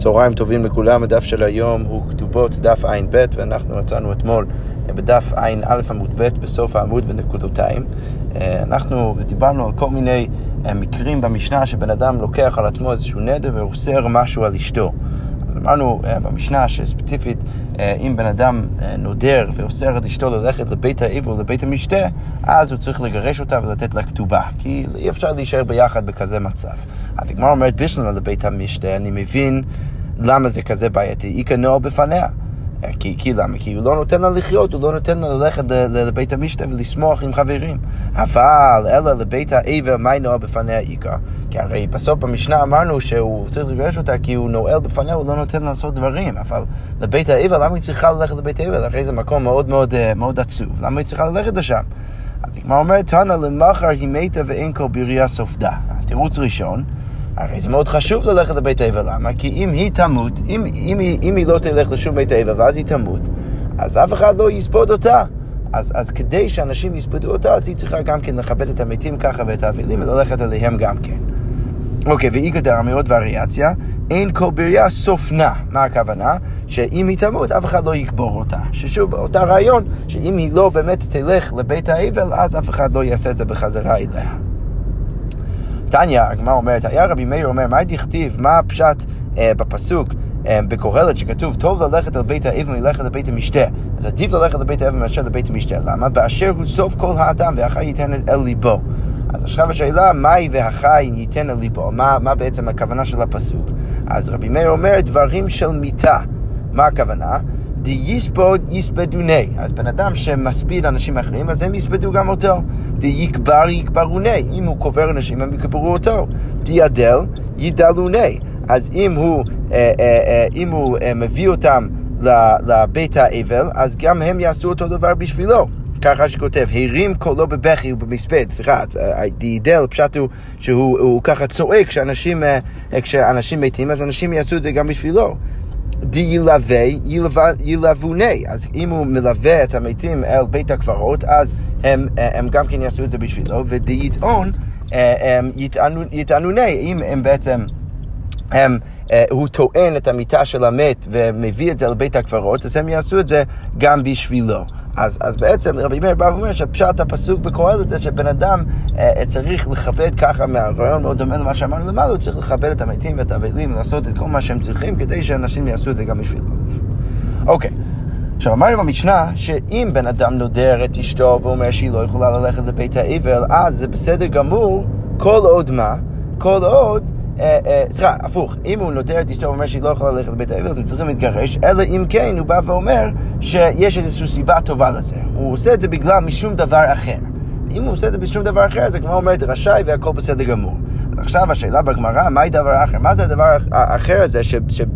צהריים טובים לכולם, הדף של היום הוא כתובות דף ע"ב ואנחנו רצינו אתמול בדף ע"א עמוד ב' בסוף העמוד בנקודותיים. אה, אנחנו דיברנו על כל מיני אה, מקרים במשנה שבן אדם לוקח על עצמו איזשהו נדר ואוסר משהו על אשתו. אמרנו uh, במשנה שספציפית uh, אם בן אדם uh, נודר ואוסר את אשתו ללכת לבית העבר לבית המשתה, אז הוא צריך לגרש אותה ולתת לה כתובה, כי אי אפשר להישאר ביחד בכזה מצב. אז הגמרא אומרת בשלנו לבית המשתה, אני מבין למה זה כזה בעייתי, איכא נוער בפניה. כי, כי למה? כי הוא לא נותן לה לחיות, הוא לא נותן לה ללכת לבית המשתה ולשמוח עם חברים. אבל אלא לבית האבל, מה נועל בפניה עיקר? כי הרי בסוף במשנה אמרנו שהוא צריך לגרש אותה כי הוא נועל בפניה, הוא לא נותן לה לעשות דברים. אבל לבית האבל, למה היא צריכה ללכת לבית האבל? הרי זה מקום מאוד מאוד, אה, מאוד עצוב. למה היא צריכה ללכת לשם? אז הגמרא אומרת, תנא למחר היא מתה ואין כל בריה סופדה. תירוץ ראשון. הרי זה מאוד חשוב ללכת לבית האבל, למה? כי אם היא תמות, אם, אם, אם, אם היא לא תלך לשום בית האבל ואז היא תמות, אז אף אחד לא יספוד אותה. אז, אז כדי שאנשים יספדו אותה, אז היא צריכה גם כן לכבד את המתים ככה ואת האבלים וללכת אליהם גם כן. אוקיי, ואי גדר מאוד וריאציה, אין כל בריה סופנה. מה הכוונה? שאם היא תמות, אף אחד לא יקבור אותה. ששוב, אותה רעיון, שאם היא לא באמת תלך לבית האבל, אז אף אחד לא יעשה את זה בחזרה אליה. תניא, הגמרא אומרת, היה רבי מאיר אומר, מה דכתיב, מה הפשט אה, בפסוק אה, בקהלת שכתוב, טוב ללכת אל בית האבן מלכת לבית המשתה. אז עדיף ללכת לבית האבן מאשר לבית המשתה. למה? באשר הוא סוף כל האדם והחי ייתן אל ליבו. אז עכשיו השאלה, מהי והחי ייתן אל ליבו? מה, מה בעצם הכוונה של הפסוק? אז רבי מאיר אומר, דברים של מיתה. מה הכוונה? די יספוד יספדוני. אז בן אדם שמספיד אנשים אחרים, אז הם יספדו גם אותו. די יקבר יקברוני. אם הוא קובר אנשים, הם יקברו אותו. די ידל ידלוני. אז אם הוא, אה, אה, אה, אם הוא מביא אותם לבית האבל, אז גם הם יעשו אותו דבר בשבילו. ככה שכותב, הרים קולו בבכי ובמספד, סליחה, דידל, פשט הוא שהוא ככה צועק כשאנשים, כשאנשים מתים, אז אנשים יעשו את זה גם בשבילו. די ילווה, ילווני. אז אם הוא מלווה את המתים אל בית הקברות, אז הם, הם גם כן יעשו את זה בשבילו, ודי יטעון, הם יטענוני, אם הם בעצם... הם, הוא טוען את המיטה של המת ומביא את זה לבית הקברות, אז הם יעשו את זה גם בשבילו. אז, אז בעצם רבי מאיר בא ואומר שפשט הפסוק בקהלת זה שבן אדם אה, צריך לכבד ככה, מהרעיון מאוד דומה למה שאמרנו למעלה, הוא צריך לכבד את המתים ואת האבלים ולעשות את כל מה שהם צריכים כדי שאנשים יעשו את זה גם בשבילו. אוקיי. עכשיו אמרנו במשנה שאם בן אדם נודר את אשתו ואומר שהיא לא יכולה ללכת לבית האבל, אז זה בסדר גמור, כל עוד מה? כל עוד אה, אה, סליחה, הפוך, אם הוא נותר את אשתו ואומר שהיא לא יכולה ללכת לבית האבל, אז הם צריכים להתגרש, אלא אם כן הוא בא ואומר שיש איזושהי סיבה טובה לזה. הוא עושה את זה בגלל משום דבר אחר. אם הוא עושה את זה בשום דבר אחר, אז הגמרא אומרת רשאי והכל בסדר גמור. עכשיו השאלה בגמרא, מהי דבר אחר? מה זה הדבר האחר הזה,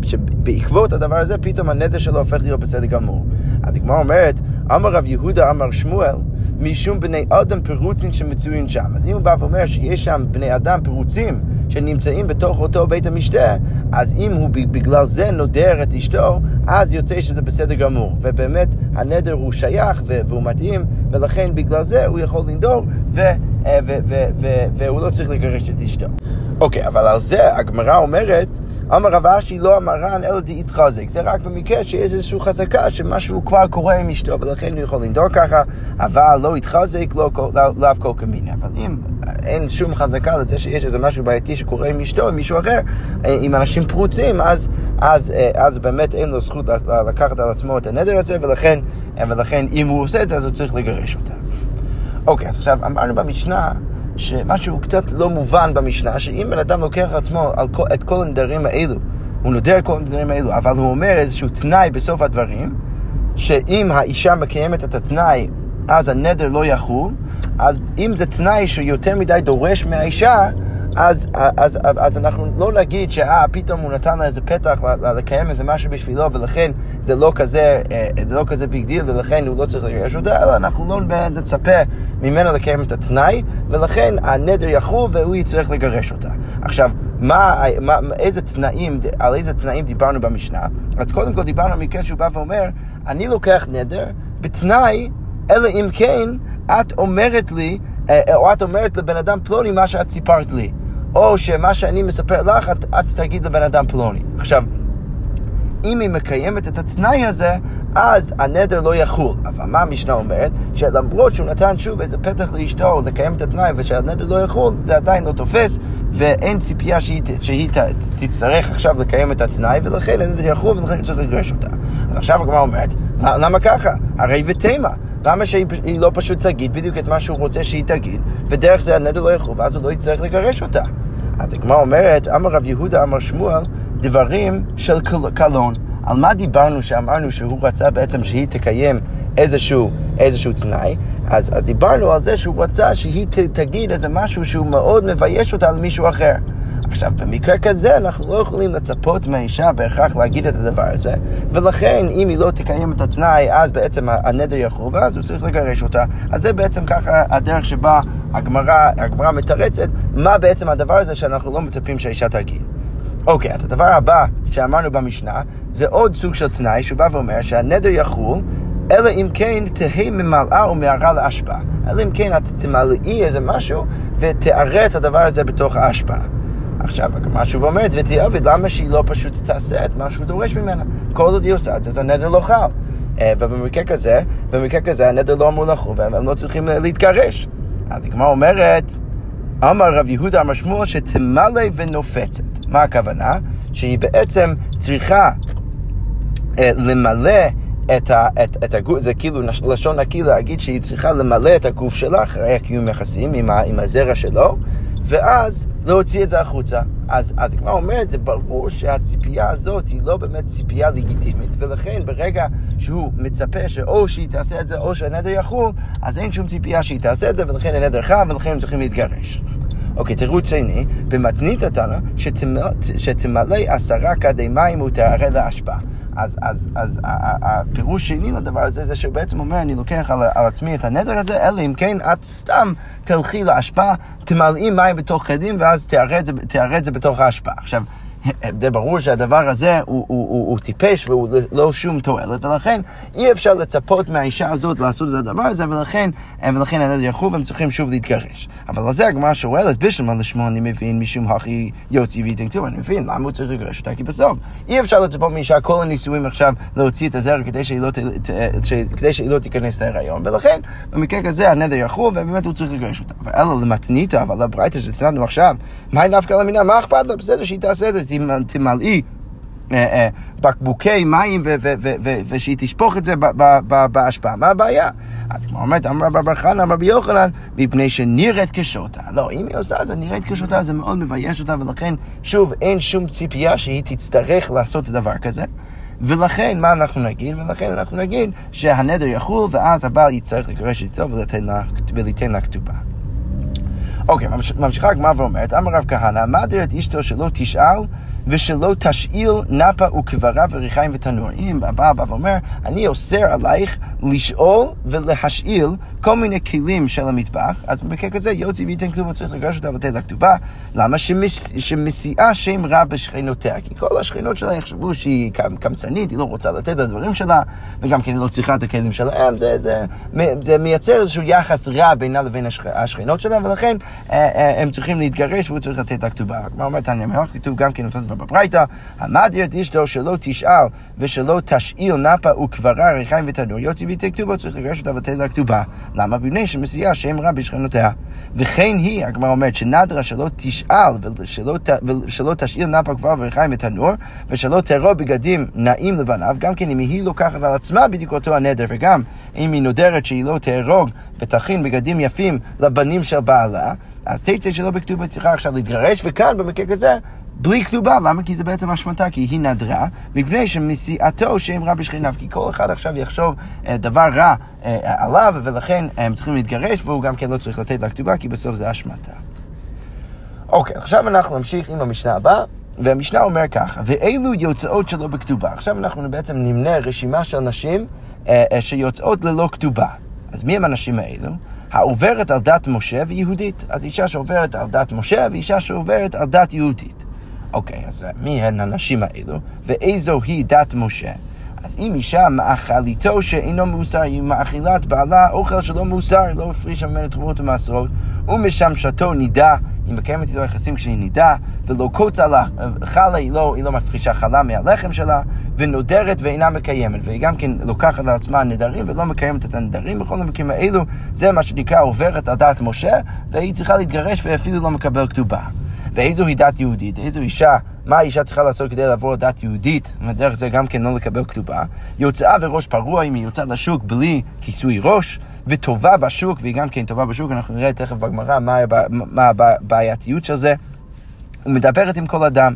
שבעקבות הדבר הזה פתאום הנדר שלו הופך להיות בסדר גמור? אז הגמרא אומרת, אמר רב יהודה אמר שמואל, משום בני אדם פירוצים שמצויים שם. אז אם הוא בא ואומר שיש שם בני אדם פירוצים שנמצאים בתוך אותו בית המשתה, אז אם הוא בגלל זה נודר את אשתו, אז יוצא שזה בסדר גמור. ובאמת הנדר הוא שייך והוא מתאים, ולכן בגלל זה הוא יכול לנדור, ו... אה, והוא לא צריך לגרש את אשתו. אוקיי, אבל על זה הגמרא אומרת אמר רב אשי לא אמרן אלא דהתחזק. זה רק במקרה שיש איזושהי חזקה שמשהו כבר קורה עם אשתו ולכן הוא יכול לנדור ככה, אבל לא יתחזק, לא לאו כל קמיני. אבל אם אין שום חזקה לזה שיש איזה משהו בעייתי שקורה עם אשתו, עם מישהו אחר, אה, עם אנשים פרוצים, אז, אז, אה, אז באמת אין לו זכות לקחת על עצמו את הנדר הזה, ולכן, ולכן אם הוא עושה את זה, אז הוא צריך לגרש אותה. אוקיי, אז עכשיו אמרנו במשנה שמשהו קצת לא מובן במשנה, שאם בן אדם לוקח לעצמו כל, את כל הנדרים האלו, הוא נודר כל הנדרים האלו, אבל הוא אומר איזשהו תנאי בסוף הדברים, שאם האישה מקיימת את התנאי, אז הנדר לא יחול, אז אם זה תנאי שיותר מדי דורש מהאישה, אז, אז, אז, אז אנחנו לא נגיד שאה, פתאום הוא נתן לה איזה פתח לקיים איזה משהו בשבילו ולכן זה לא כזה, אה, זה לא כזה big deal ולכן הוא לא צריך לגרש אותה, אלא אנחנו לא נצפה ממנו לקיים את התנאי ולכן הנדר יחול והוא יצטרך לגרש אותה. עכשיו, מה, מה, איזה תנאים, על איזה תנאים דיברנו במשנה? אז קודם כל דיברנו על מקרה שהוא בא ואומר, אני לוקח נדר בתנאי, אלא אם כן את אומרת לי, אה, או את אומרת לבן אדם פלוני מה שאת סיפרת לי. או שמה שאני מספר לך, את, את תגיד לבן אדם פלוני. עכשיו, אם היא מקיימת את התנאי הזה, אז הנדר לא יחול. אבל מה המשנה אומרת? שלמרות שהוא נתן שוב איזה פתח לאשתו לקיים את התנאי ושהנדר לא יחול, זה עדיין לא תופס, ואין ציפייה שהיא, שהיא תצטרך עכשיו לקיים את התנאי, ולכן הנדר יחול ולכן צריך לגרש אותה. אז עכשיו הגמרא אומרת, למה ככה? הרי ותימה. למה שהיא לא פשוט תגיד בדיוק את מה שהוא רוצה שהיא תגיד, ודרך זה הנדר לא יחול, ואז הוא לא יצטרך לגרש אותה. אז הגמרא אומרת, אמר רב יהודה אמר שמואל, דברים של קלון. על מה דיברנו שאמרנו שהוא רצה בעצם שהיא תקיים איזשהו, איזשהו תנאי? אז, אז דיברנו על זה שהוא רצה שהיא תגיד איזה משהו שהוא מאוד מבייש אותה למישהו אחר. עכשיו, במקרה כזה אנחנו לא יכולים לצפות מהאישה בהכרח להגיד את הדבר הזה, ולכן אם היא לא תקיים את התנאי, אז בעצם הנדר יחול, ואז הוא צריך לגרש אותה. אז זה בעצם ככה הדרך שבה הגמרא, הגמרא מתרצת מה בעצם הדבר הזה שאנחנו לא מצפים שהאישה תגיד. אוקיי, אז הדבר הבא שאמרנו במשנה, זה עוד סוג של תנאי, שהוא בא ואומר שהנדר יחול, אלא אם כן תהא ממלאה ומערה להשפעה. אלא אם כן את תמלאי איזה משהו ותערה את הדבר הזה בתוך ההשפעה. עכשיו, הגמרא שוב אומרת, ותיעבד, למה שהיא לא פשוט תעשה את מה שהוא דורש ממנה? כל עוד היא עושה את זה, אז הנדר לא חל. אה, ובמקרה כזה, במקרה כזה הנדר לא אמור לחול, והם לא צריכים להתגרש. אז הגמרא אומרת, אמר רב יהודה אמר שמואל שתמלא ונופצת. מה הכוונה? שהיא בעצם צריכה אה, למלא את, ה, את, את הגוף, זה כאילו לשון נקי להגיד שהיא צריכה למלא את הגוף שלה אחרי הקיום יחסים עם, ה, עם הזרע שלו, ואז להוציא את זה החוצה. אז, אז הגמרא אומרת, זה ברור שהציפייה הזאת היא לא באמת ציפייה לגיטימית, ולכן ברגע שהוא מצפה שאו שהיא תעשה את זה או שהנדר יחול, אז אין שום ציפייה שהיא תעשה את זה, ולכן הנדר חם, ולכן הם צריכים להתגרש. אוקיי, תירוץ שני, במתנית אותנו, שתמלא עשרה כדי מים ותערה להשפעה. אז, אז, אז הפירוש שני לדבר הזה זה שבעצם אומר, אני לוקח על, על עצמי את הנדר הזה, אלא אם כן את סתם תלכי להשפעה, תמלאי מים בתוך קדים ואז תארה את, את זה בתוך ההשפעה. עכשיו, זה ברור שהדבר הזה הוא, הוא, הוא, הוא טיפש והוא לא שום תועלת, ולכן אי אפשר לצפות מהאישה הזאת לעשות את הדבר הזה, ולכן, ולכן הנדר יחוב והם צריכים שוב להתגרש. אבל על זה הגמרא שואלת, בשלמה לשמו אני מבין משום הכי יוציא וייתן כתוב, אני מבין למה הוא צריך לגרש אותה, כי בסוף אי אפשר לצפות מאישה כל הנישואים עכשיו להוציא את הזרע כדי שהיא לא, ת, ת, ת, כדי שהיא לא תיכנס להיריון, ולכן במקרה כזה הנדר יחוב ובאמת הוא צריך לגרש אותה. אבל למתניתא, אבל הברייתא שתננו עכשיו, מהי נפקא למינה, מה אכפת לה? בסדר שהיא תעשה את זה. תמלאי אה, אה, בקבוקי מים ושהיא תשפוך את זה בהשפעה. מה הבעיה? אז כמו אומרת, אמר רבי חנא, אמר רבי יוחנן, מפני שנראית כשותה. לא, אם היא עושה את זה, נראית כשותה, זה מאוד מבייש אותה, ולכן, שוב, אין שום ציפייה שהיא תצטרך לעשות דבר כזה. ולכן, מה אנחנו נגיד? ולכן אנחנו נגיד שהנדר יחול, ואז הבעל יצטרך לגרש איתו וליתן לה כתובה. אוקיי, ממשיכה הגמרא ואומרת, אמר רב כהנא, מה דרת אשתו שלא תשאל ושלא תשאיל נפה וקברה וריחיים ותנור. אם הבא בא ואומר, אני אוסר עלייך לשאול ולהשאיל כל מיני כלים של המטבח, אז במקרה כזה יוציא וייתן כתובה, צריך לגרש אותה ולתת לה כתובה. למה? שמסיעה שם רע בשכנותיה, כי כל השכנות שלה יחשבו שהיא קמצנית, היא לא רוצה לתת את הדברים שלה, וגם כן היא לא צריכה את הכלים שלהם, זה, זה, זה מייצר איזשהו יחס רע בינה לבין השכנות שלה, ולכן אה, אה, הם צריכים להתגרש והוא צריך לתת לה כתובה. אני אומר, כתוב גם כן אותו דבר בברייתא, המדיר את אשתו שלא תשאל ושלא תשאיל נפה וקברה, ריחיים ותנור, יוציא ויתה כתובה, צריך לגרש אותה ותת לה כתובה. למה? בבני שמסיעה שם רע בשכנותיה. וכן היא, הגמרא אומרת, שנדרה שלא תשאל ושלא, ושלא תשאיל נפה קברה וריחיים ותנור, ושלא תרוא בגדים נעים לבניו, גם כן אם היא לוקחת על עצמה בדיוק אותו הנדר, וגם אם היא נודרת שהיא לא תהרוג ותכין בגדים יפים לבנים של בעלה, אז תצא שלא בכתובה צריכה עכשיו להתגרש, וכאן במקרה כזה בלי כתובה, למה? כי זה בעצם אשמתה, כי היא נדרה, מפני שמסיעתו שם רע בשכניו, כי כל אחד עכשיו יחשוב אה, דבר רע אה, עליו, ולכן הם צריכים להתגרש, והוא גם כן לא צריך לתת לה כתובה, כי בסוף זה אשמתה. אוקיי, עכשיו אנחנו נמשיך עם המשנה הבאה. והמשנה אומר ככה, ואילו יוצאות שלא בכתובה. עכשיו אנחנו בעצם נמנה רשימה של נשים אה, אה, שיוצאות ללא כתובה. אז מי הם הנשים האלו? העוברת על דת משה ויהודית. אז אישה שעוברת על דת משה ואישה שעוברת על דת יהודית. אוקיי, אז מי הן הנשים האלו? ואיזו היא דת משה? אז אם אישה מאכליתו שאינו מאוסר, היא מאכילת בעלה אוכל שלא מאוסר, לא הפרישה ממנו תרומות ומעשרות, ומשמשתו נידה, היא מקיימת איתו יחסים כשהיא נידה, ולא קוצה לה, חלה, היא לא, היא לא מפרישה חלה מהלחם שלה, ונודרת ואינה מקיימת, והיא גם כן לוקחת על עצמה נדרים ולא מקיימת את הנדרים בכל המקרים האלו, זה מה שנקרא עוברת על דעת משה, והיא צריכה להתגרש ואפילו לא מקבל כתובה. ואיזו היא דת יהודית, איזו אישה, מה האישה צריכה לעשות כדי לעבור לדת יהודית, ודרך זה גם כן לא לקבל כתובה, יוצאה וראש פרוע אם היא יוצאת לשוק בלי כיסוי ראש, וטובה בשוק, והיא גם כן טובה בשוק, אנחנו נראה תכף בגמרא מה, מה הבעייתיות של זה, ומדברת עם כל אדם.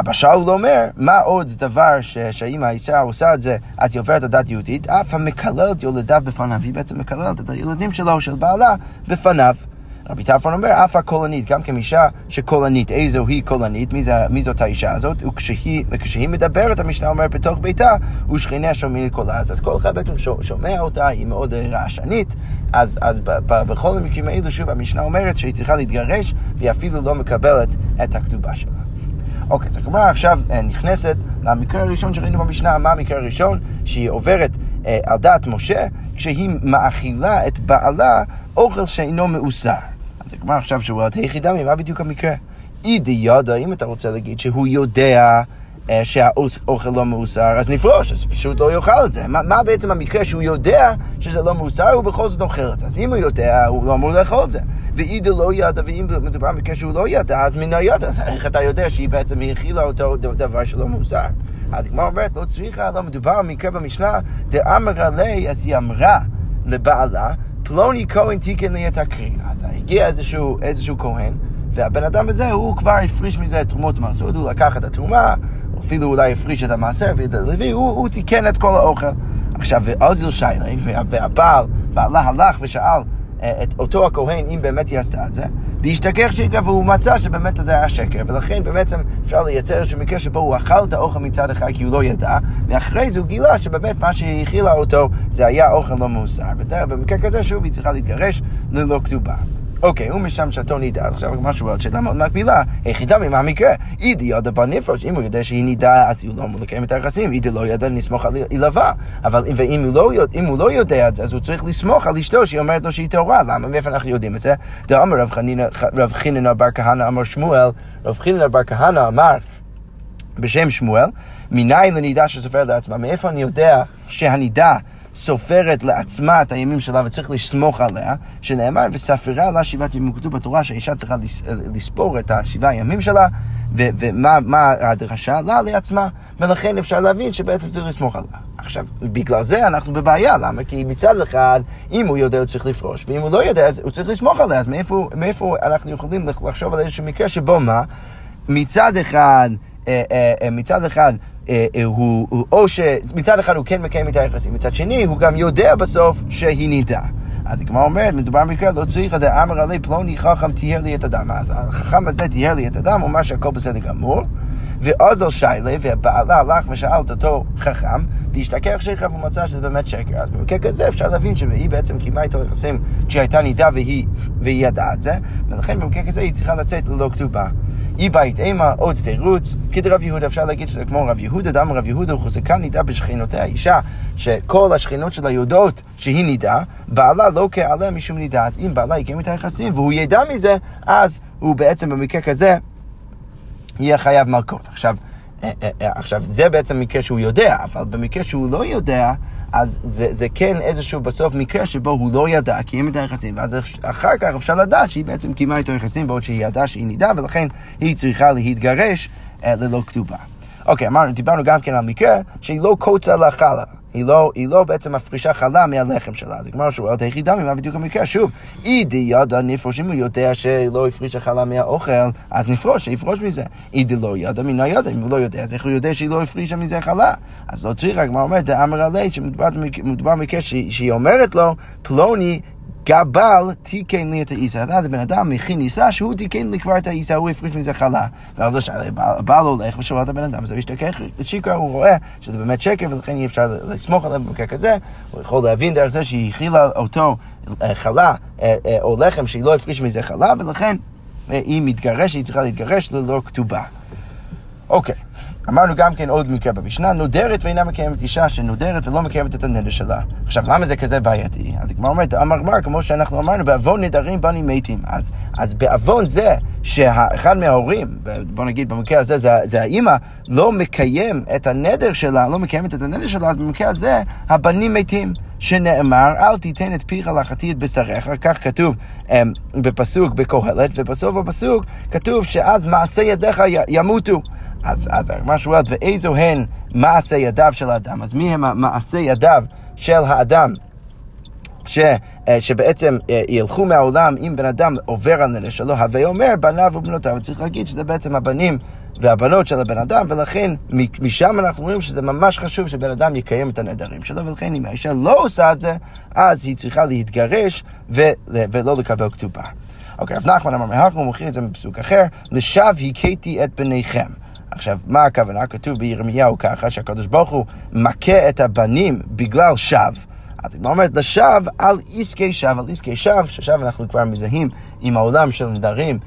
אבא שאול אומר, מה עוד דבר שאם האישה עושה את זה, אז היא עוברת לדת יהודית, אף המקלל את יולדיו בפניו, היא בעצם מקללת את הילדים שלו, של בעלה, בפניו. רבי טרפון אומר, אף הקולנית, גם כאישה שקולנית, איזו היא קולנית, מי, זה, מי זאת האישה הזאת? וכשהיא, מדברת, המשנה אומרת בתוך ביתה, ושכניה שומעים לקולה. אז, אז כל אחד בעצם שומע אותה, היא מאוד רעשנית, אז, אז ב, ב, בכל המקרים האלו, שוב, המשנה אומרת שהיא צריכה להתגרש, והיא אפילו לא מקבלת את הכתובה שלה. אוקיי, אז הגמרא עכשיו אה, נכנסת למקרה הראשון שראינו במשנה, מה המקרה הראשון? שהיא עוברת אה, על דעת משה, כשהיא מאכילה את בעלה אוכל שאינו מאוסר. אז הגמר עכשיו שואלת, היחידה, מה בדיוק המקרה? אי דיודה, אם אתה רוצה להגיד שהוא יודע אה, שהאוכל לא מאוסר, אז נפרוש, אז פשוט לא יאכל את זה. מה, מה בעצם המקרה שהוא יודע שזה לא מאוסר, הוא בכל זאת אוכל את זה. אז אם הוא יודע, הוא לא אמור לאכול את זה. ואי דלא ידע, ואם מדובר במקרה שהוא לא ידע, אז מן הידע, אז איך אתה יודע שהיא בעצם האכילה אותו דבר שלא מאוסר? אז הגמרא אומרת, לא צריכה, לא מדובר במקרה במשנה, דאמרה לי, אז היא אמרה לבעלה, פלוני כהן תיקן לי את הקריא. אז הגיע איזשהו, איזשהו כהן, והבן אדם הזה, הוא כבר הפריש מזה את תרומות מעשרות, הוא לקח את התרומה, אפילו אולי הפריש את המעשר ואת הלוי, הוא, הוא תיקן את כל האוכל. עכשיו, ואוזיל שיילי, והבעל, בעלה הלך ושאל את אותו הכהן אם באמת היא עשתה את זה, והשתכח שקר והוא מצא שבאמת זה היה שקר, ולכן בעצם אפשר לייצר איזשהו מקרה שבו הוא אכל את האוכל מצד אחד כי הוא לא ידע, ואחרי זה הוא גילה שבאמת מה שהאכילה אותו זה היה אוכל לא מאוסר. במקרה כזה שוב היא צריכה להתגרש ללא כתובה. אוקיי, הוא משם שאתו נידה, עכשיו משהו עוד שאלה מאוד מקבילה, היחידה ממה המקרה? אידי ידע בנפרוש, אם הוא יודע שהיא נידה, אז הוא לא אמור לקיים את היחסים, אידי לא ידע לסמוך על עילבה, אבל ואם הוא, לא, הוא לא יודע את זה, אז הוא צריך לסמוך על אשתו שהיא אומרת לו שהיא טהורה, למה? מאיפה אנחנו יודעים את זה? דאמר רב חיננה בר כהנא אמר שמואל, רב חיננה בר כהנא אמר בשם שמואל, מניין לנידה שסופר לעצמה, מאיפה אני יודע שהנידה סופרת לעצמה את הימים שלה וצריך לסמוך עליה, שנאמר, וספרה לה שבעת ימים. כתוב בתורה שהאישה צריכה לספור את השבעה ימים שלה, ומה הדרשה לה לעצמה, ולכן אפשר להבין שבעצם צריך לסמוך עליה. עכשיו, בגלל זה אנחנו בבעיה, למה? כי מצד אחד, אם הוא יודע הוא צריך לפרוש, ואם הוא לא יודע אז הוא צריך לסמוך עליה, אז מאיפה, מאיפה אנחנו יכולים לחשוב על איזשהו מקרה שבו מה? מצד אחד, אה, אה, אה, מצד אחד הוא, הוא, או שמצד אחד הוא כן מקיים את היחסים, מצד שני הוא גם יודע בסוף שהיא נידה. אז הגמרא אומרת, מדובר במקרה, לא צריך את האמר עלי פלוני חכם תיאר לי את הדם. אז החכם הזה תיאר לי את הדם, הוא אומר שהכל בסדר גמור. ועוזר שיילה, והבעלה הלך ושאל את אותו חכם, והשתכח שכם ומצא שזה באמת שקר. אז במקרה כזה אפשר להבין שהיא בעצם קיימה איתו יחסים כשהיא הייתה נידה והיא, והיא ידעה את זה, ולכן במקרה כזה היא צריכה לצאת ללא כתובה. אי בית אימה, עוד תירוץ, כדרב יהודה, אפשר להגיד שזה כמו רב יהודה, דם רב יהודה, הוא חוזקה נידה בשכנותיה, אישה שכל השכנות שלה יודעות שהיא נידה, בעלה לא כעליה משום נידה, אז אם בעלה יקיים את היחסים והוא ידע מזה, אז הוא בעצם במקרה כזה יהיה חייב מלכות. עכשיו, אה, אה, אה, עכשיו, זה בעצם מקרה שהוא יודע, אבל במקרה שהוא לא יודע, אז זה, זה כן איזשהו בסוף מקרה שבו הוא לא ידע, קיים את היחסים, ואז אחר כך אפשר לדעת שהיא בעצם קיימה את היחסים בעוד שהיא ידעה שהיא נידה, ולכן היא צריכה להתגרש ללא כתובה. אוקיי, אמרנו, דיברנו גם כן על מקרה שהיא לא קוצה לה חלה. היא לא, היא לא בעצם מפרישה חלה מהלחם שלה. אז הגמרא שואלת, היחידה ממה בדיוק המקרה? שוב, אידי ידע נפרוש, אם הוא יודע שלא הפרישה חלה מהאוכל, אז נפרוש, שיפרוש מזה. אידי לא ידע מן הידע, אם הוא לא יודע, אז איך הוא יודע שהיא לא הפרישה מזה חלה? אז לא צריך, הגמרא אומרת, דאמר עלי, שמדובר במקרה שהיא אומרת לו, פלוני גבל תיקן לי את העיסה. אז הבן אדם מכין עיסה שהוא תיקן לי כבר את העיסה, הוא הפריש מזה חלה. ואז הבעל הולך ושואל את הבן אדם, אז הוא משתכח שקר, הוא רואה שזה באמת שקר, ולכן אי אפשר לסמוך עליו במקרה כזה. הוא יכול להבין דרך זה שהיא הכילה אותו אה, חלה, אה, אה, או לחם שהיא לא הפריש מזה חלה, ולכן היא מתגרשת, היא צריכה להתגרש ללא כתובה. אוקיי. אמרנו גם כן עוד מקרה במשנה, נודרת ואינה מקיימת אישה שנודרת ולא מקיימת את הנדר שלה. עכשיו, למה זה כזה בעייתי? אז כבר אומרת, אמר גמר, כמו שאנחנו אמרנו, בעוון נדרים בנים מתים. אז, אז בעוון זה שאחד מההורים, בוא נגיד במקרה הזה, זה, זה האימא, לא מקיים את הנדר שלה, לא מקיימת את הנדר שלה, אז במקרה הזה הבנים מתים. שנאמר, אל תיתן את פיך לחטיא את בשריך, כך כתוב um, בפסוק בקהלת, ובסוף הפסוק כתוב שאז מעשה ידיך ימותו. אז, אז הגמרא שואלת, ואיזו הן מעשה ידיו של האדם? אז מי הם מעשה ידיו של האדם? ש, אה, שבעצם אה, ילכו מהעולם אם בן אדם עובר על נדר שלו, הווי אומר בניו ובנותיו, צריך להגיד שזה בעצם הבנים והבנות של הבן אדם, ולכן משם אנחנו רואים שזה ממש חשוב שבן אדם יקיים את הנדרים שלו, ולכן אם האישה לא עושה את זה, אז היא צריכה להתגרש ולא לקבל כתובה. אוקיי, רב נחמן אמר מהר, הוא מוכיח את זה בפסוק אחר, לשווא הכיתי את בניכם. עכשיו, מה הכוונה? כתוב בירמיהו ככה, שהקדוש ברוך הוא מכה את הבנים בגלל שווא. אז היא אומרת, לשווא על עסקי שווא, על עסקי שווא, ששם אנחנו כבר מזהים עם העולם של נדרים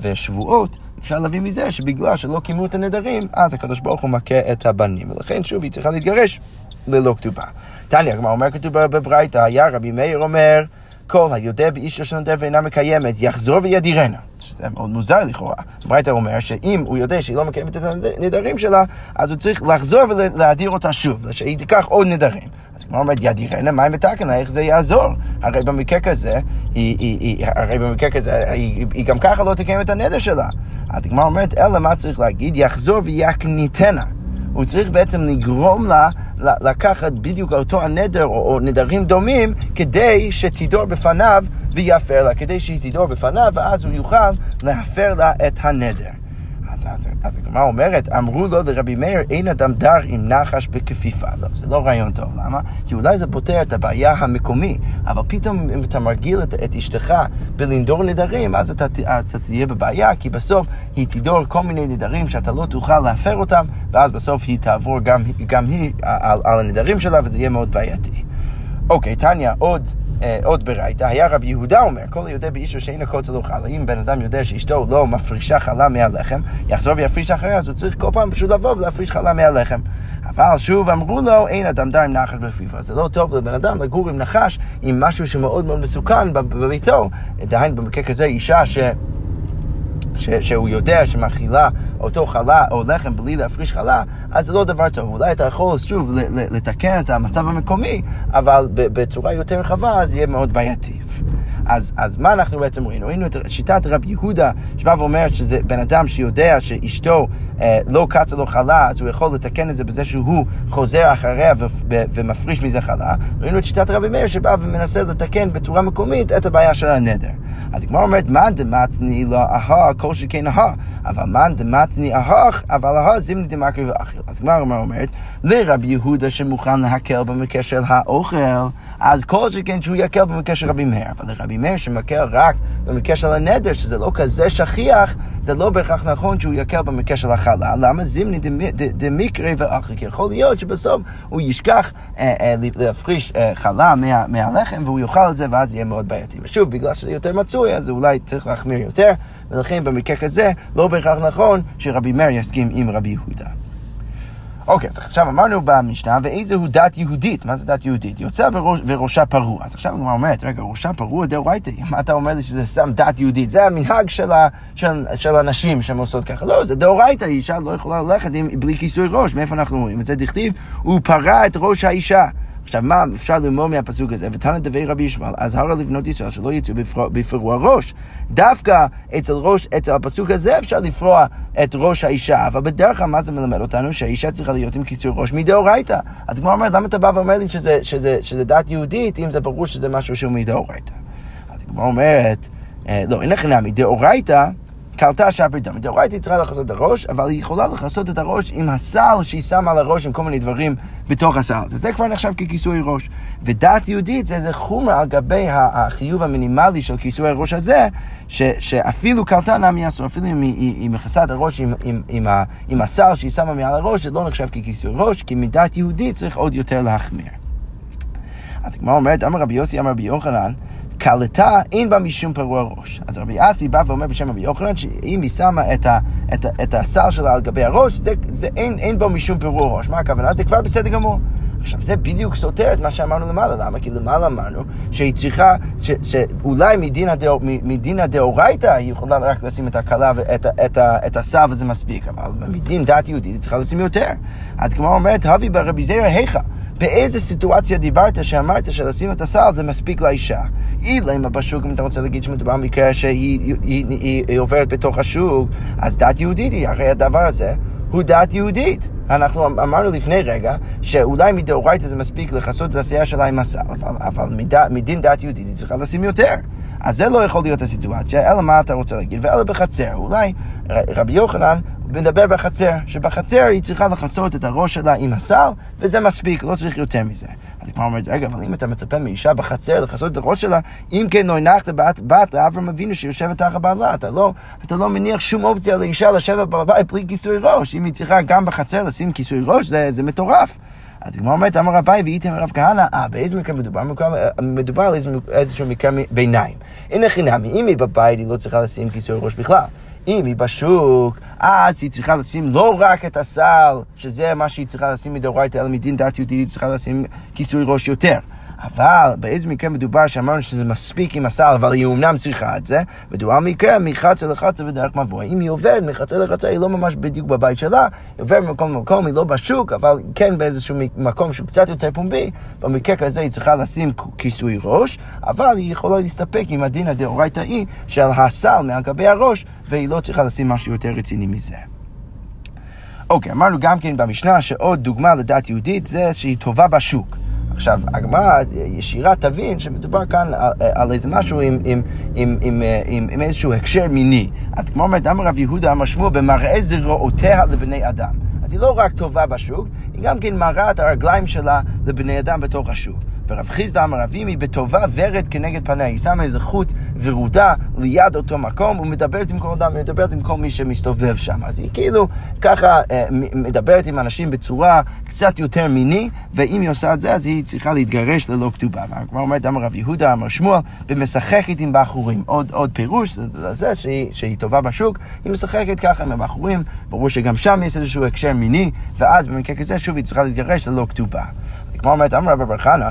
ושבועות, אפשר להביא מזה שבגלל שלא קיימו את הנדרים, אז הקדוש ברוך הוא מכה את הבנים, ולכן שוב היא צריכה להתגרש ללא כתובה. תניא, הגמרא אומר כתוב בברייתא, היה רבי מאיר אומר, כל היודע באישו של נדר ואינה מקיימת, יחזור וידירנה. שזה מאוד מוזר לכאורה. ברייתא אומר שאם הוא יודע שהיא לא מקיימת את הנדרים שלה, אז הוא צריך לחזור ולהדיר אותה שוב, שהיא תיקח עוד נדרים. אז כמו אומרת, ידירנה, מה אם מתקן איך זה יעזור? הרי במקרה כזה, היא, היא, היא, הרי במקרה כזה, היא, היא גם ככה לא תקיים את הנדר שלה. אז הגמרא אומרת, אלא מה צריך להגיד? יחזור ויקניתנה. הוא צריך בעצם לגרום לה לקחת בדיוק אותו הנדר או, או נדרים דומים כדי שתדור בפניו ויפר לה, כדי שהיא תדור בפניו ואז הוא יוכל להפר לה את הנדר. אז הגמרא אומרת, אמרו לו לרבי מאיר, אין אדם דר עם נחש בכפיפה. לא, זה לא רעיון טוב, למה? כי אולי זה פותר את הבעיה המקומי, אבל פתאום אם אתה מרגיל את, את אשתך בלנדור נדרים, אז אתה, אתה תהיה בבעיה, כי בסוף היא תדור כל מיני נדרים שאתה לא תוכל להפר אותם, ואז בסוף היא תעבור גם, גם היא על, על הנדרים שלה, וזה יהיה מאוד בעייתי. אוקיי, טניה, עוד... אה, עוד ברייתא, היה רבי יהודה אומר, כל היודע באישו שאין הכותל חלה, אם בן אדם יודע שאשתו לא מפרישה חלה מהלחם, יחזור ויפריש אחריה, אז הוא צריך כל פעם פשוט לבוא ולהפריש חלה מהלחם. אבל שוב אמרו לו, אין אדם דר עם נחש בפיפה. זה לא טוב לבן אדם לגור עם נחש, עם משהו שמאוד מאוד מסוכן בביתו. דהיינו במקרה כזה, אישה ש... ש, שהוא יודע שמאכילה אותו חלה או לחם בלי להפריש חלה, אז זה לא דבר טוב. אולי אתה יכול שוב לתקן את המצב המקומי, אבל בצורה יותר רחבה אז יהיה מאוד בעייתי. אז, אז מה אנחנו בעצם ראינו? ראינו את שיטת רב יהודה, שבא ואומר שזה בן אדם שיודע שאשתו אה, לא קצה לו חלה, אז הוא יכול לתקן את זה בזה שהוא חוזר אחריה ו- ו- ומפריש מזה חלה. ראינו את שיטת רבי מאיר שבא ומנסה לתקן בצורה מקומית את הבעיה של הנדר. אז הגמרא אומרת, מאן דמצני לא אהה, כל שכן אהה, אבל מאן דמצני אהה, אבל אהה זימני דמקרי ואכיל. אז הגמרא אומרת, לרבי יהודה שמוכן להקל במקרה של האוכל, אז כל שכן שהוא יקל במקרה של רבי מאיר. אבל לרבי מאיר שמקל רק במקרה של הנדר, שזה לא כזה שכיח, זה לא בהכרח נכון שהוא יקל במקרה של החלה. למה? זימני דמקרי ואחרי. כי יכול להיות שבסוף הוא ישכח אה, אה, להפריש אה, חלה מה, מהלחם והוא יאכל את זה ואז יהיה מאוד בעייתי. ושוב, בגלל שזה יותר מצוי, אז אולי צריך להחמיר יותר, ולכן במקרה כזה לא בהכרח נכון שרבי מאיר יסכים עם רבי יהודה. אוקיי, אז עכשיו אמרנו במשנה, ואיזה הוא דת יהודית? מה זה דת יהודית? יוצא וראש, וראשה פרוע. אז עכשיו הגמרא אומרת, רגע, ראשה פרוע דאורייתא, מה אתה אומר לי שזה סתם דת יהודית? זה המנהג של, ה, של, של הנשים שהן עושות ככה. לא, זה דאורייתא, אישה לא יכולה ללכת עם, בלי כיסוי ראש. מאיפה אנחנו רואים את זה? דכתיב, הוא פרע את ראש האישה. עכשיו, מה אפשר ללמוד מהפסוק הזה? ותנא דבי רבי ישמעאל, אזהרה לבנות ישראל שלא יצאו בפרוע ראש. דווקא אצל, ראש, אצל הפסוק הזה אפשר לפרוע את ראש האישה, אבל בדרך כלל מה זה מלמד אותנו? שהאישה צריכה להיות עם כיסוי ראש מדאורייתא. אז כמו אומרת, למה אתה בא ואומר לי שזה, שזה, שזה דת יהודית, אם זה ברור שזה משהו שהוא מדאורייתא? אז כמו אומרת, אה, לא, אין נמי, דאורייתא קלטה דם. מדאורייתא היא צריכה לכסות את הראש, אבל היא יכולה לכסות את הראש עם הסל שהיא שמה על הראש עם כל מיני דברים בתוך הסל. אז זה כבר נחשב ככיסוי ראש. ודת יהודית זה איזה חומר על גבי החיוב המינימלי של כיסוי הראש הזה, ש, שאפילו קלטה נמי אסור, אפילו אם היא מכסה את הראש עם, עם, עם, עם, הסל שהיא שמה מעל הראש, זה לא נחשב ככיסוי ראש, כי מדת יהודית צריך עוד יותר להחמיר. אז כמו אומרת, אמר רבי יוסי, אמר רבי יוחנן, קלטה אין בה משום פירוע ראש. אז רבי אסי בא ואומר בשם רבי יוחנן, שאם היא שמה את, ה, את, ה, את הסל שלה על גבי הראש, זה, זה אין, אין בו משום פירוע ראש. מה הכוונה? זה כבר בסדר גמור. עכשיו, זה בדיוק סותר את מה שאמרנו למעלה. למה? כי למעלה אמרנו שהיא צריכה, ש, שאולי מדין הדאורייתא היא יכולה רק לשים את הכלה ואת את, את הסל וזה מספיק, אבל מדין דת יהודית היא צריכה לשים יותר. אז כמו אומרת, הבי ברבי זירא היכא. באיזה סיטואציה דיברת שאמרת שלשים את הסל זה מספיק לאישה? אילמה בשוק, אם אתה רוצה להגיד שמדובר במקרה שהיא היא, היא, היא, היא עוברת בתוך השוק, אז דת יהודית היא, הרי הדבר הזה הוא דת יהודית. אנחנו אמרנו לפני רגע, שאולי מדאורייתא זה מספיק לכסות את השיער שלה עם הסל, אבל, אבל מד, מדין דת יהודית היא צריכה לשים יותר. אז זה לא יכול להיות הסיטואציה, אלא מה אתה רוצה להגיד? ואלא בחצר. אולי רבי יוחנן מדבר בחצר, שבחצר היא צריכה לכסות את הראש שלה עם הסל, וזה מספיק, לא צריך יותר מזה. אז היא כבר אומרת, רגע, אבל אם אתה מצפה מאישה בחצר לכסות את הראש שלה, אם כן לא הנחת בת, בת לאברהם אבינו שיושבת תחת בעלה, אתה לא, אתה לא מניח שום אופציה לאישה לשבת בבית בלי כיסוי ראש. אם היא צריכה גם בחצר לשים כיסוי ראש, זה, זה מטורף. אז כמו אומרת, אמר רבי ואיתם רב כהנא, אה, באיזה מקרה מדובר? מדובר על איזשהו מקרה ביניים. הנה חינמי, אם היא בבית, היא לא צריכה לשים כיסוי ראש בכלל. אם היא בשוק, אז היא צריכה לשים לא רק את הסל, שזה מה שהיא צריכה לשים מדאורייתא, אלא מדין דת יהודית, היא צריכה לשים כיסוי ראש יותר. אבל באיזה מקרה מדובר שאמרנו שזה מספיק עם הסל, אבל היא אומנם צריכה את זה, מדובר מקרה מחצה לחצה ודרך מבוא. אם היא עוברת מחצה לחצה, היא לא ממש בדיוק בבית שלה, היא עוברת ממקום למקום, היא לא בשוק, אבל כן באיזשהו מקום שהוא קצת יותר פומבי, במקרה כזה היא צריכה לשים כיסוי ראש, אבל היא יכולה להסתפק עם הדין הדאורייתא היא של הסל מעל גבי הראש, והיא לא צריכה לשים משהו יותר רציני מזה. אוקיי, אמרנו גם כן במשנה שעוד דוגמה לדת יהודית זה שהיא טובה בשוק. עכשיו, הגמרא ישירה תבין שמדובר כאן על, על איזה משהו עם, עם, עם, עם, עם, עם איזשהו הקשר מיני. אז כמו אומרת, אמר רב יהודה אמר שמואל, במראה זרועותיה לבני אדם. אז היא לא רק טובה בשוק, גם כן מראה את הרגליים שלה לבני אדם בתוך השוק. ורב חיסדא אמר אבימי בטובה ורד כנגד פניה, היא שמה איזה חוט ורודה ליד אותו מקום ומדברת עם כל אדם, ומדברת עם כל מי שמסתובב שם. אז היא כאילו ככה אה, מדברת עם אנשים בצורה קצת יותר מיני, ואם היא עושה את זה אז היא צריכה להתגרש ללא כתובה. כמו אומרת אמר רב יהודה, אמר שמואל, ומשחקת עם בחורים. עוד, עוד פירוש לזה שהיא, שהיא טובה בשוק, היא משחקת ככה עם הבחורים, ברור שגם שם יש איזשהו הקשר מיני, ואז במקרה כזה היא צריכה להתגרש ללא כתובה. כמו אומרת אמר רבי בר חנא,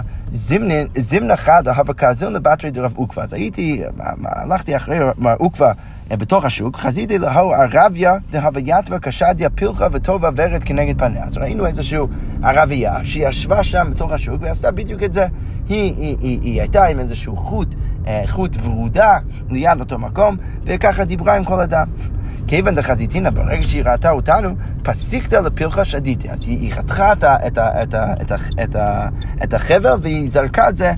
זימנה חדה הווה כזילנה בתרי דרב עוקווה. אז הייתי, הלכתי אחרי מר עוקווה אה, בתוך השוק, חזיתי להו ערביה דהווייתווה קשדיה פילחה וטובה ורד כנגד פניה. אז ראינו איזושהי ערבייה שישבה שם בתוך השוק ועשתה בדיוק את זה. היא, היא, היא, היא הייתה עם איזשהו חוט, אה, חוט ורודה ליד אותו מקום, וככה דיברה עם כל אדם. כיוון דחזיתינה, ברגע שהיא ראתה אותנו, פסיקתא לפרחה שדיתי. אז היא, חתכה את, החבל והיא זרקה את זה,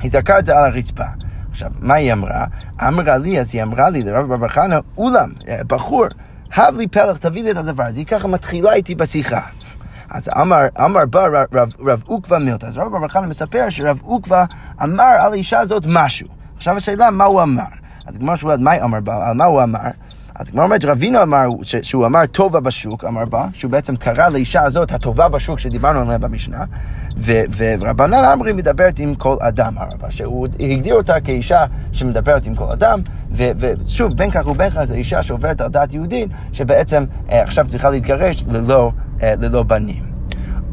היא זרקה את זה על הרצפה. עכשיו, מה היא אמרה? אמרה לי, אז היא אמרה לי לרב בר חנא, אולם, אה, בחור, הב לי פלח, תביא לי את הדבר הזה. היא ככה מתחילה איתי בשיחה. אז אמר, אמר בא רב, רב עוקווה מילתא. אז רב בר חנא מספר שרב עוקווה אמר על האישה הזאת משהו. עכשיו השאלה, מה הוא אמר? אז כמו שהוא אמר על מה הוא אמר? אז הגמרא אומרת, רבינו אמר, שהוא אמר טובה בשוק, אמר בה, שהוא בעצם קרא לאישה הזאת הטובה בשוק שדיברנו עליה במשנה, ורבנן אמרי מדברת עם כל אדם, הרבה, שהוא הגדיר אותה כאישה שמדברת עם כל אדם, ושוב, בין כך ובין כך זו אישה שעוברת על דת יהודית, שבעצם אה, עכשיו צריכה להתגרש ללא, אה, ללא בנים.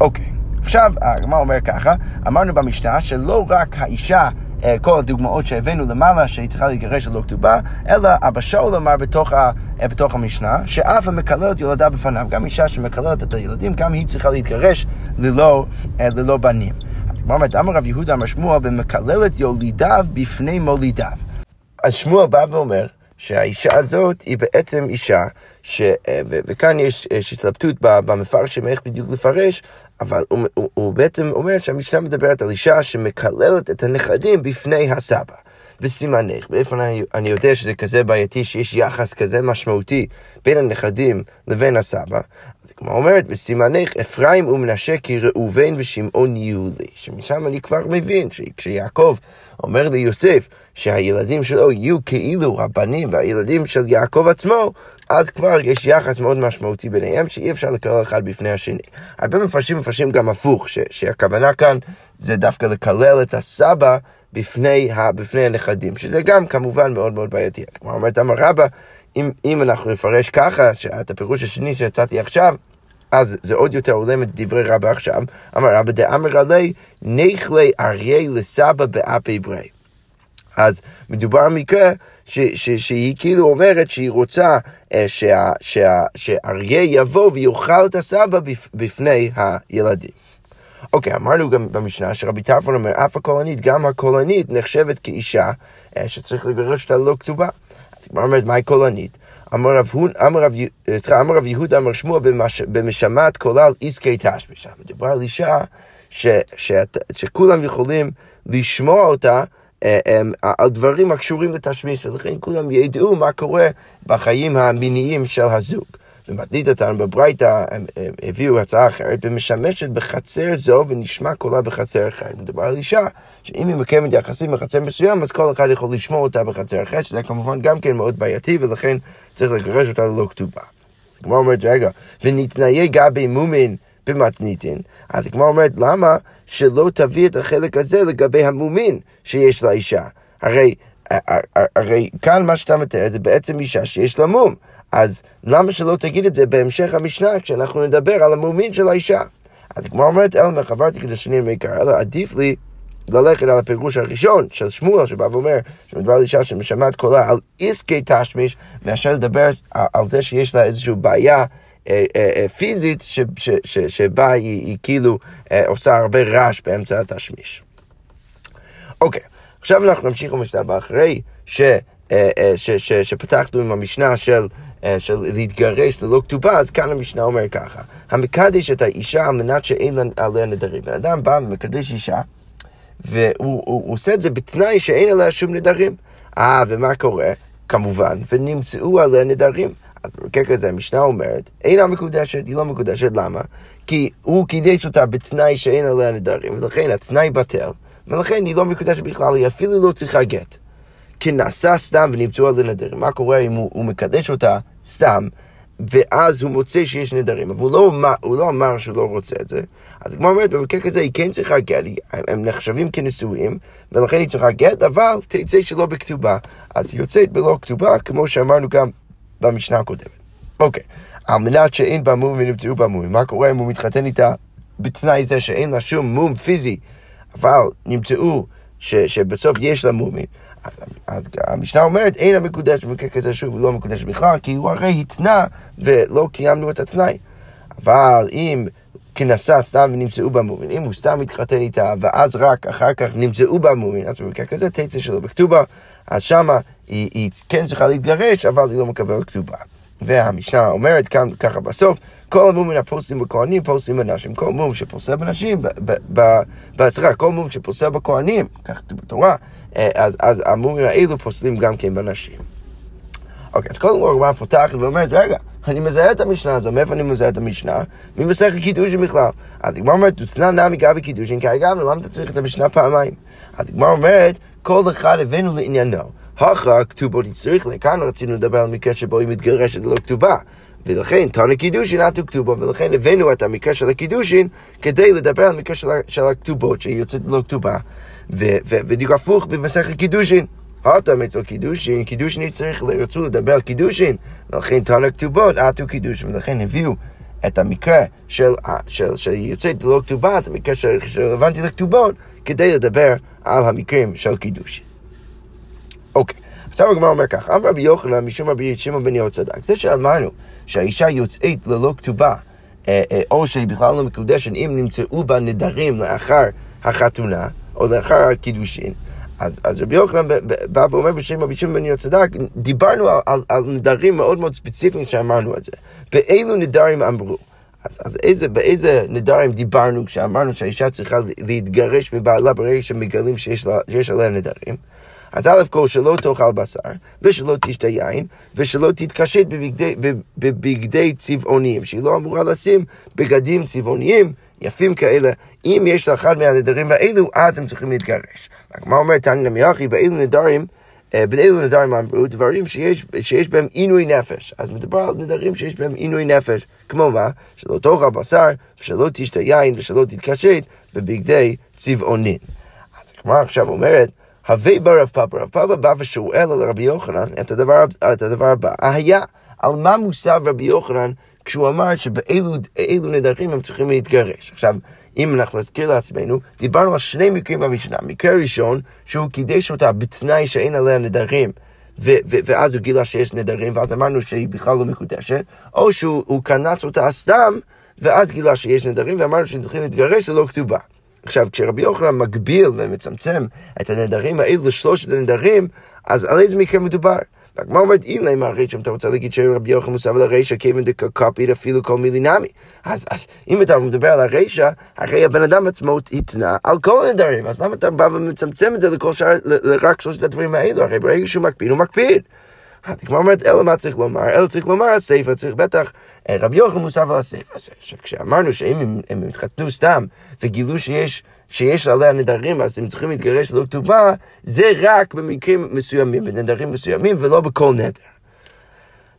אוקיי, עכשיו הגמרא אומר ככה, אמרנו במשנה שלא רק האישה כל הדוגמאות שהבאנו למעלה, שהיא צריכה להתגרש ללא כתובה, אלא אבא שאול אמר בתוך, ה, אה, בתוך המשנה, שאף המקללת יולדה בפניו, גם אישה שמקללת את הילדים, גם היא צריכה להתגרש ללא, אה, ללא בנים. אז כמו אומרת, אמר רב יהודה אמר שמואל, במקללת יולידיו בפני מולידיו. אז שמואל בא ואומר, שהאישה הזאת היא בעצם אישה, ש... וכאן יש, יש התלבטות במפרשים איך בדיוק לפרש, אבל הוא, הוא, הוא בעצם אומר שהמשנה מדברת על אישה שמקללת את הנכדים בפני הסבא. וסימנך, ואיפה אני, אני יודע שזה כזה בעייתי, שיש יחס כזה משמעותי בין הנכדים לבין הסבא, אז כמו אומרת, וסימנך אפרים ומנשה כי ראובן ושמעון יהיו לי. שמשם אני כבר מבין שכשיעקב אומר ליוסף שהילדים שלו יהיו כאילו רבנים והילדים של יעקב עצמו, אז כבר יש יחס מאוד משמעותי ביניהם שאי אפשר לקלל אחד בפני השני. הרבה מפרשים מפרשים גם הפוך, ש- שהכוונה כאן זה דווקא לקלל את הסבא בפני, ה, בפני הנכדים, שזה גם כמובן מאוד מאוד בעייתי. אז כמו אומרת אמר רבא, אם, אם אנחנו נפרש ככה, את הפירוש השני שיצאתי עכשיו, אז זה עוד יותר הולם את דברי רבא עכשיו. אמר רבא דאמר עלי, נכלי אריה לסבא באפי ברי. אז מדובר על מקרה ש, ש, שהיא כאילו אומרת שהיא רוצה אה, שאריה יבוא ויאכל את הסבא בפ, בפני הילדים. אוקיי, אמרנו גם במשנה שרבי טרפון אומר, אף הקולנית, גם הקולנית נחשבת כאישה אה, שצריך לגרש אותה ללא כתובה. אז הגמרא אומרת, מהי קולנית? אמר רב, אה, יהודה אמר שמוע במשמעת כולל עסקי תשמיש. מדובר על אישה ש, ש, שכולם יכולים לשמוע אותה אה, על דברים הקשורים לתשמיש, ולכן כולם ידעו מה קורה בחיים המיניים של הזוג. ומתנית אותנו בברייתא, הם הביאו הצעה אחרת, ומשמשת בחצר זו ונשמע קולה בחצר אחרת. מדובר על אישה, שאם היא מקיימת יחסים בחצר מסוים, אז כל אחד יכול לשמוע אותה בחצר אחרת, שזה כמובן גם כן מאוד בעייתי, ולכן צריך לגרש אותה ללא כתובה. אז הגמרא אומרת, רגע, ונתניה גבי מומין במתניתין, אז הגמרא אומרת, למה שלא תביא את החלק הזה לגבי המומין שיש לאישה? הרי, הרי כאן מה שאתה מתאר זה בעצם אישה שיש לה מום. אז למה שלא תגיד את זה בהמשך המשנה כשאנחנו נדבר על המומין של האישה? אז הגמרא אומרת, אלא מחברתי כדי שאני מעיקר, אלא עדיף לי ללכת על הפירוש הראשון של שמואל, שבא ואומר, שמדבר על אישה שמשמעת קולה על עסקי תשמיש, מאשר לדבר על זה שיש לה איזושהי בעיה. אה, אה, אה, פיזית שבה היא כאילו עושה הרבה רעש באמצע התשמיש. אוקיי, עכשיו אנחנו נמשיך במשנה הבאה אחרי ש, ש, ש, שפתחנו עם המשנה של אה, של להתגרש ללא כתובה, אז כאן המשנה אומר ככה, המקדש את האישה על מנת שאין עליה נדרים. בן אדם בא ומקדש אישה, והוא הוא, הוא עושה את זה בתנאי שאין עליה שום נדרים. אה, ומה קורה? כמובן, ונמצאו עליה נדרים. אז במקרה כזה המשנה אומרת, אינה מקודשת, היא לא מקודשת, למה? כי הוא קידש אותה בתנאי שאין עליה נדרים, ולכן התנאי בטל, ולכן היא לא מקודשת בכלל, היא אפילו לא צריכה גט. כי נעשה סתם ונמצאו על נדרים. מה קורה אם הוא, הוא מקדש אותה סתם, ואז הוא מוצא שיש נדרים, אבל הוא לא, הוא לא אמר שהוא לא רוצה את זה. אז כמו אומרת, במקרה כזה היא כן צריכה גט, הם נחשבים כנשואים, ולכן היא צריכה גט, אבל תצא שלא בכתובה. אז היא יוצאת בלא כתובה, כמו שאמרנו גם במשנה הקודמת. אוקיי, על מנת שאין בה מום ונמצאו בה מום, מה קורה אם הוא מתחתן איתה בתנאי זה שאין לה שום מום פיזי, אבל נמצאו ש, שבסוף יש לה מומים. אז, אז המשנה אומרת, אין המקודש במקרה כזה שוב, לא מקודש בכלל, כי הוא הרי התנה ולא קיימנו את התנאי. אבל אם כנסה סתם ונמצאו בה מומין, אם הוא סתם מתחתן איתה, ואז רק אחר כך נמצאו בה מומין, אז במקרה כזה תצא שלו בכתובה, אז שמה היא, היא כן צריכה להתגרש, אבל היא לא מקבלת כתובה. והמשנה אומרת כאן ככה בסוף, כל המום מן הפוסלים בכהנים פוסלים בנשים. כל מום שפוסל בנשים, סליחה, כל מום שפוסל בכהנים, כך כתוב בתורה, אה, אז, אז המומים האלו פוסלים גם כן בנשים. אוקיי, אז קודם כל הגמרא פותחת ואומרת, רגע, אני מזהה את המשנה הזו, מאיפה אני מזהה את המשנה? ממסכת קידושין בכלל. אז הגמרא אומרת, תותנה נמי גבי קידושין, כי גם למה אתה צריך את המשנה פעמיים? אז הגמרא אומרת, כל אחד הבאנו לעניינו. הכא כתובות צריך, לכאן רצינו לדבר על מקרה שבו היא מתגרשת ללא כתובה. ולכן תנא קידושין עטו כתובה, ולכן הבאנו את המקרה של הקידושין כדי לדבר על מקרה של, של הכתובות שהיא יוצאת ללא כתובה. ובדיוק הפוך במסכת קידושין. התם אצל קידושין, קידושין צריך, רצו לדבר על קידושין, ולכן תנא כתובות אטו קידושין, ולכן הביאו את המקרה של, של, של יוצאת ללא כתובה, את המקרה שרלוונטי לכתובות, כדי לדבר על המקרים של קידושין. אוקיי. עכשיו הגמרא אומר כך, אמר רבי יוחנן משום רבי שמעון בן יהוצדק. זה שאמרנו שהאישה יוצאת ללא כתובה, אה, אה, או שהיא בכלל לא מקודשת, אם נמצאו בה נדרים לאחר החתונה, או לאחר הקידושין, אז, אז רבי יוחנן בא ואומר בשם רבי שמעון בן יהוד צדק, דיברנו על, על, על נדרים מאוד מאוד ספציפיים שאמרנו את זה. באילו נדרים אמרו? אז, אז איזה, באיזה נדרים דיברנו כשאמרנו שהאישה צריכה להתגרש מבעלה ברגע שמגלים שיש, לה, שיש עליה נדרים? אז א' כל שלא תאכל בשר, ושלא תשתה יין, ושלא תתקשט בבגדי, בבגדי צבעוניים, שהיא לא אמורה לשים בגדים צבעוניים יפים כאלה. אם יש לה אחד מהנדרים האלו, אז הם צריכים להתגרש. הגמרא אומרת, תניא נמיכי, באילו נדרים, אה, באילו נדרים אמרו דברים שיש, שיש בהם עינוי נפש. אז מדובר על נדרים שיש בהם עינוי נפש. כמו מה? שלא תאכל בשר, ושלא תשתה יין, ושלא תתקשט בבגדי צבעונין. אז הגמרא עכשיו אומרת, הווי ברב פאפה, רב פאפה בא ושואל על רבי יוחנן את הדבר, את הדבר הבא, היה, על מה מוסב רבי יוחנן כשהוא אמר שבאילו נדרים הם צריכים להתגרש. עכשיו, אם אנחנו נזכיר לעצמנו, דיברנו על שני מקרים במשנה. מקרה ראשון, שהוא קידש אותה בתנאי שאין עליה נדרים. ו- ו- ואז הוא גילה שיש נדרים, ואז אמרנו שהיא בכלל לא מקודשת, או שהוא כנס אותה סתם, ואז גילה שיש נדרים, ואמרנו שהם צריכים להתגרש ללא כתובה. עכשיו, כשרבי יוחנן מגביל ומצמצם את הנדרים האלו לשלושת הנדרים, אז על איזה מקרה מדובר? והגמרא אומרת, אילא מה הרישא, אם אתה רוצה להגיד שרבי יוחנן מוסף על הרישא, כיוון דקקפית אפילו כל מילי נמי. אז, אז אם אתה מדבר על הרישא, הרי הבן אדם עצמו התנה על כל הנדרים, אז למה אתה בא ומצמצם את זה לכל שאר, רק שלושת הדברים האלו? הרי ברגע שהוא מקפיד, הוא מקפיד. הגמרא אומרת, אלא מה צריך לומר? אלא צריך לומר הסיפא, צריך בטח, אה, רבי יוחנן מוסף על הסיפא. כשאמרנו שאם הם התחתנו סתם וגילו שיש... שיש עליה נדרים, אז הם צריכים להתגרש ללא כתובה, זה רק במקרים מסוימים, בנדרים מסוימים, ולא בכל נדר.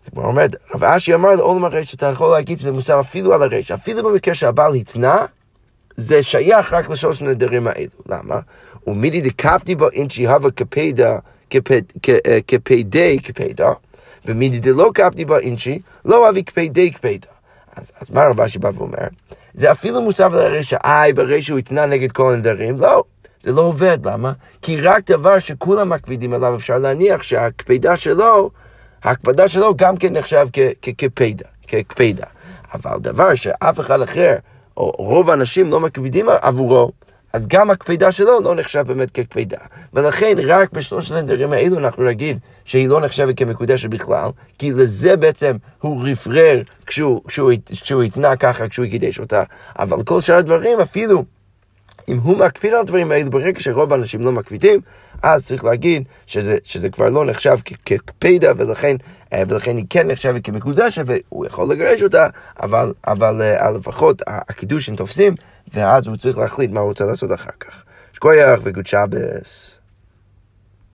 זאת אומרת, רב אשי אמר לעולם הרשע, אתה יכול להגיד שזה מוסף אפילו על הרשע, אפילו במקרה שהבעל התנה, זה שייך רק לשלוש הנדרים האלו. למה? ומידי דקפתי בו אינצ'י הווה כפדה, כפדי כפדה, ומידי דלא קפתי בו אינצ'י, לא אבי כפדי כפדה. אז, אז מה רב אשי בא ואומר? זה אפילו מוסף לרשע, איי, ברשע הוא התנה נגד כל הנדרים, לא. זה לא עובד, למה? כי רק דבר שכולם מקפידים עליו, אפשר להניח שההקפדה שלו, ההקפדה שלו גם כן נחשב כקפידה, כקפידה. אבל דבר שאף אחד אחר, או רוב האנשים לא מקפידים עבורו, אז גם הקפידה שלו לא נחשב באמת כקפידה. ולכן רק בשלושת הנדרים האלו אנחנו נגיד שהיא לא נחשבת כמקודשת בכלל, כי לזה בעצם הוא רפרר כשהוא, כשהוא, כשהוא התנה ככה, כשהוא קידש אותה. אבל כל שאר הדברים אפילו... אם הוא מקפיד על הדברים האלו, ברגע שרוב האנשים לא מקפידים, אז צריך להגיד שזה, שזה כבר לא נחשב כקפידה, ולכן, אה, ולכן היא כן נחשבת כמקודשת, והוא יכול לגרש אותה, אבל, אבל אה, לפחות הקידושים תופסים ואז הוא צריך להחליט מה הוא רוצה לעשות אחר כך. שכוייח וגוד שבס.